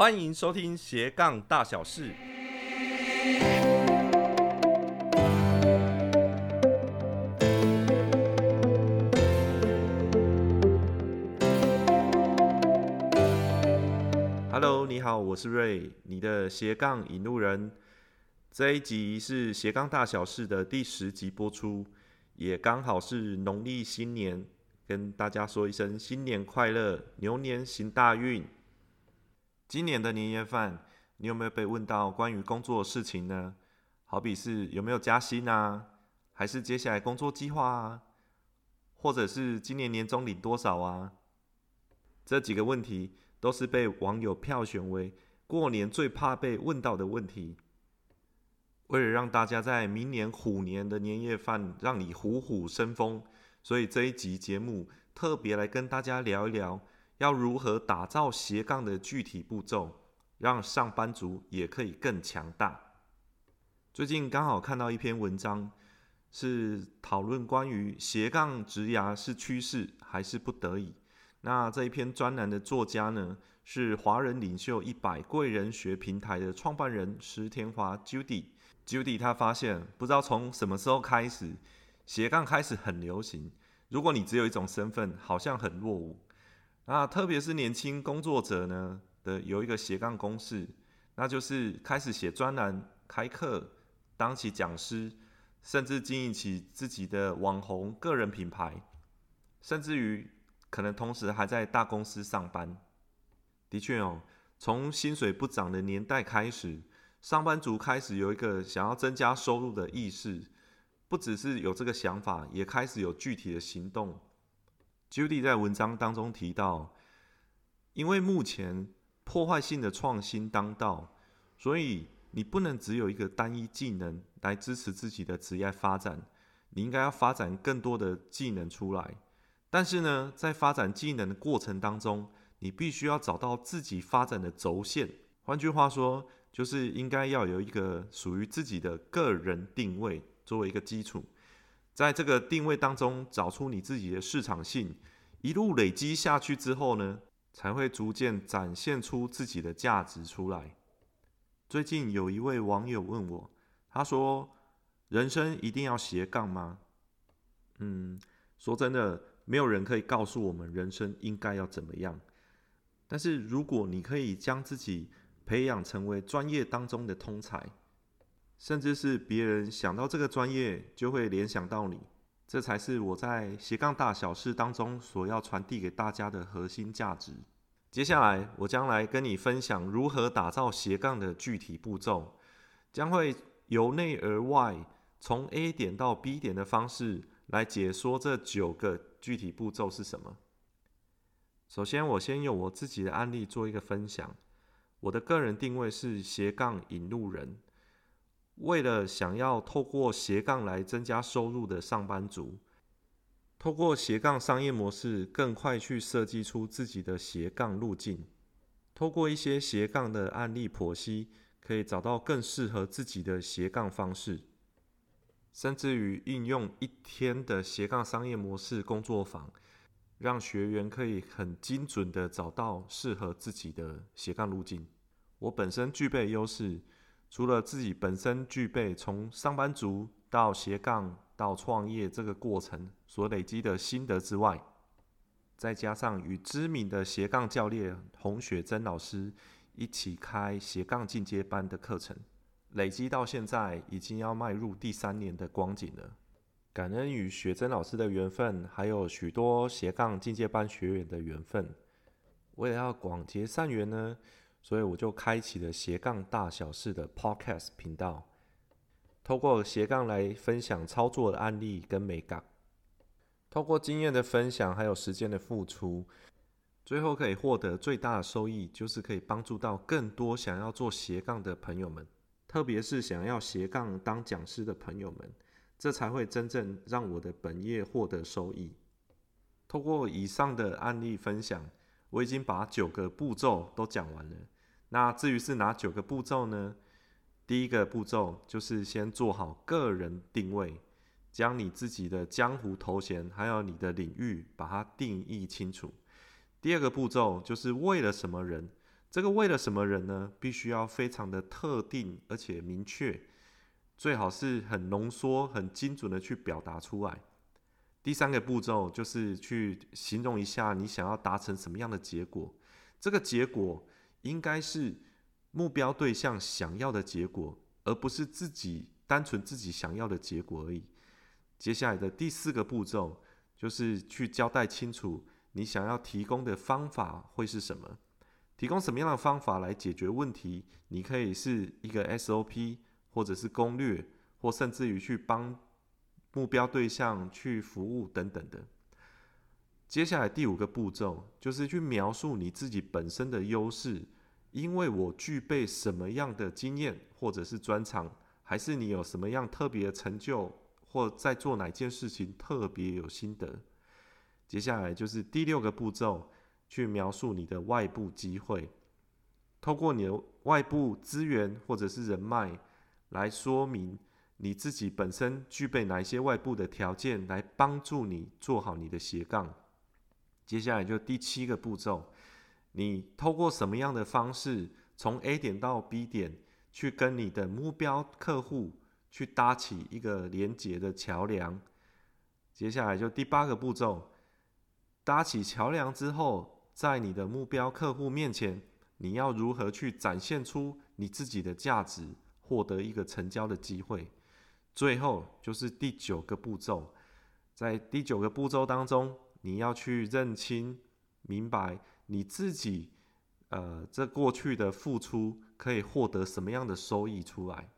欢迎收听斜杠大小事。Hello，你好，我是瑞，你的斜杠引路人。这一集是斜杠大小事的第十集播出，也刚好是农历新年，跟大家说一声新年快乐，牛年行大运。今年的年夜饭，你有没有被问到关于工作的事情呢？好比是有没有加薪啊，还是接下来工作计划啊，或者是今年年终领多少啊？这几个问题都是被网友票选为过年最怕被问到的问题。为了让大家在明年虎年的年夜饭让你虎虎生风，所以这一集节目特别来跟大家聊一聊。要如何打造斜杠的具体步骤，让上班族也可以更强大？最近刚好看到一篇文章，是讨论关于斜杠职涯是趋势还是不得已。那这一篇专栏的作家呢，是华人领袖一百贵人学平台的创办人石田华 Judy。Judy 他发现，不知道从什么时候开始，斜杠开始很流行。如果你只有一种身份，好像很落伍。那特别是年轻工作者呢的有一个斜杠公式，那就是开始写专栏、开课、当起讲师，甚至经营起自己的网红个人品牌，甚至于可能同时还在大公司上班。的确哦，从薪水不涨的年代开始，上班族开始有一个想要增加收入的意识，不只是有这个想法，也开始有具体的行动。Judy 在文章当中提到，因为目前破坏性的创新当道，所以你不能只有一个单一技能来支持自己的职业发展，你应该要发展更多的技能出来。但是呢，在发展技能的过程当中，你必须要找到自己发展的轴线。换句话说，就是应该要有一个属于自己的个人定位作为一个基础。在这个定位当中找出你自己的市场性，一路累积下去之后呢，才会逐渐展现出自己的价值出来。最近有一位网友问我，他说：“人生一定要斜杠吗？”嗯，说真的，没有人可以告诉我们人生应该要怎么样。但是如果你可以将自己培养成为专业当中的通才。甚至是别人想到这个专业，就会联想到你，这才是我在斜杠大小事当中所要传递给大家的核心价值。接下来，我将来跟你分享如何打造斜杠的具体步骤，将会由内而外，从 A 点到 B 点的方式来解说这九个具体步骤是什么。首先，我先用我自己的案例做一个分享。我的个人定位是斜杠引路人。为了想要透过斜杠来增加收入的上班族，透过斜杠商业模式更快去设计出自己的斜杠路径，透过一些斜杠的案例剖析，可以找到更适合自己的斜杠方式，甚至于应用一天的斜杠商业模式工作坊，让学员可以很精准的找到适合自己的斜杠路径。我本身具备优势。除了自己本身具备从上班族到斜杠到创业这个过程所累积的心得之外，再加上与知名的斜杠教练洪雪珍老师一起开斜杠进阶班的课程，累积到现在已经要迈入第三年的光景了。感恩与雪珍老师的缘分，还有许多斜杠进阶班学员的缘分，为了要广结善缘呢。所以我就开启了斜杠大小事的 Podcast 频道，透过斜杠来分享操作的案例跟美感，透过经验的分享还有时间的付出，最后可以获得最大的收益，就是可以帮助到更多想要做斜杠的朋友们，特别是想要斜杠当讲师的朋友们，这才会真正让我的本业获得收益。透过以上的案例分享。我已经把九个步骤都讲完了。那至于是哪九个步骤呢？第一个步骤就是先做好个人定位，将你自己的江湖头衔还有你的领域把它定义清楚。第二个步骤就是为了什么人这个为了什么人呢？必须要非常的特定而且明确，最好是很浓缩、很精准的去表达出来。第三个步骤就是去形容一下你想要达成什么样的结果，这个结果应该是目标对象想要的结果，而不是自己单纯自己想要的结果而已。接下来的第四个步骤就是去交代清楚你想要提供的方法会是什么。提供什么样的方法来解决问题？你可以是一个 SOP，或者是攻略，或甚至于去帮目标对象去服务等等的。接下来第五个步骤就是去描述你自己本身的优势，因为我具备什么样的经验或者是专长，还是你有什么样特别的成就，或在做哪件事情特别有心得。接下来就是第六个步骤。去描述你的外部机会，透过你的外部资源或者是人脉来说明你自己本身具备哪一些外部的条件，来帮助你做好你的斜杠。接下来就第七个步骤，你透过什么样的方式从 A 点到 B 点，去跟你的目标客户去搭起一个连接的桥梁。接下来就第八个步骤，搭起桥梁之后。在你的目标客户面前，你要如何去展现出你自己的价值，获得一个成交的机会？最后就是第九个步骤，在第九个步骤当中，你要去认清、明白你自己，呃，这过去的付出可以获得什么样的收益出来。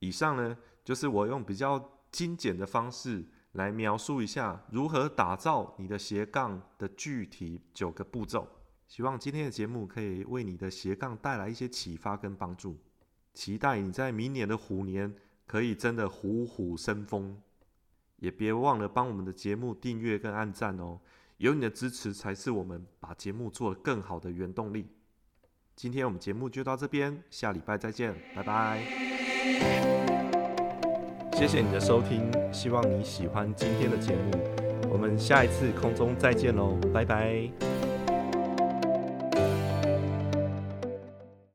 以上呢，就是我用比较精简的方式。来描述一下如何打造你的斜杠的具体九个步骤。希望今天的节目可以为你的斜杠带来一些启发跟帮助。期待你在明年的虎年可以真的虎虎生风。也别忘了帮我们的节目订阅跟按赞哦，有你的支持才是我们把节目做得更好的原动力。今天我们节目就到这边，下礼拜再见，拜拜。谢谢你的收听，希望你喜欢今天的节目。我们下一次空中再见喽，拜拜。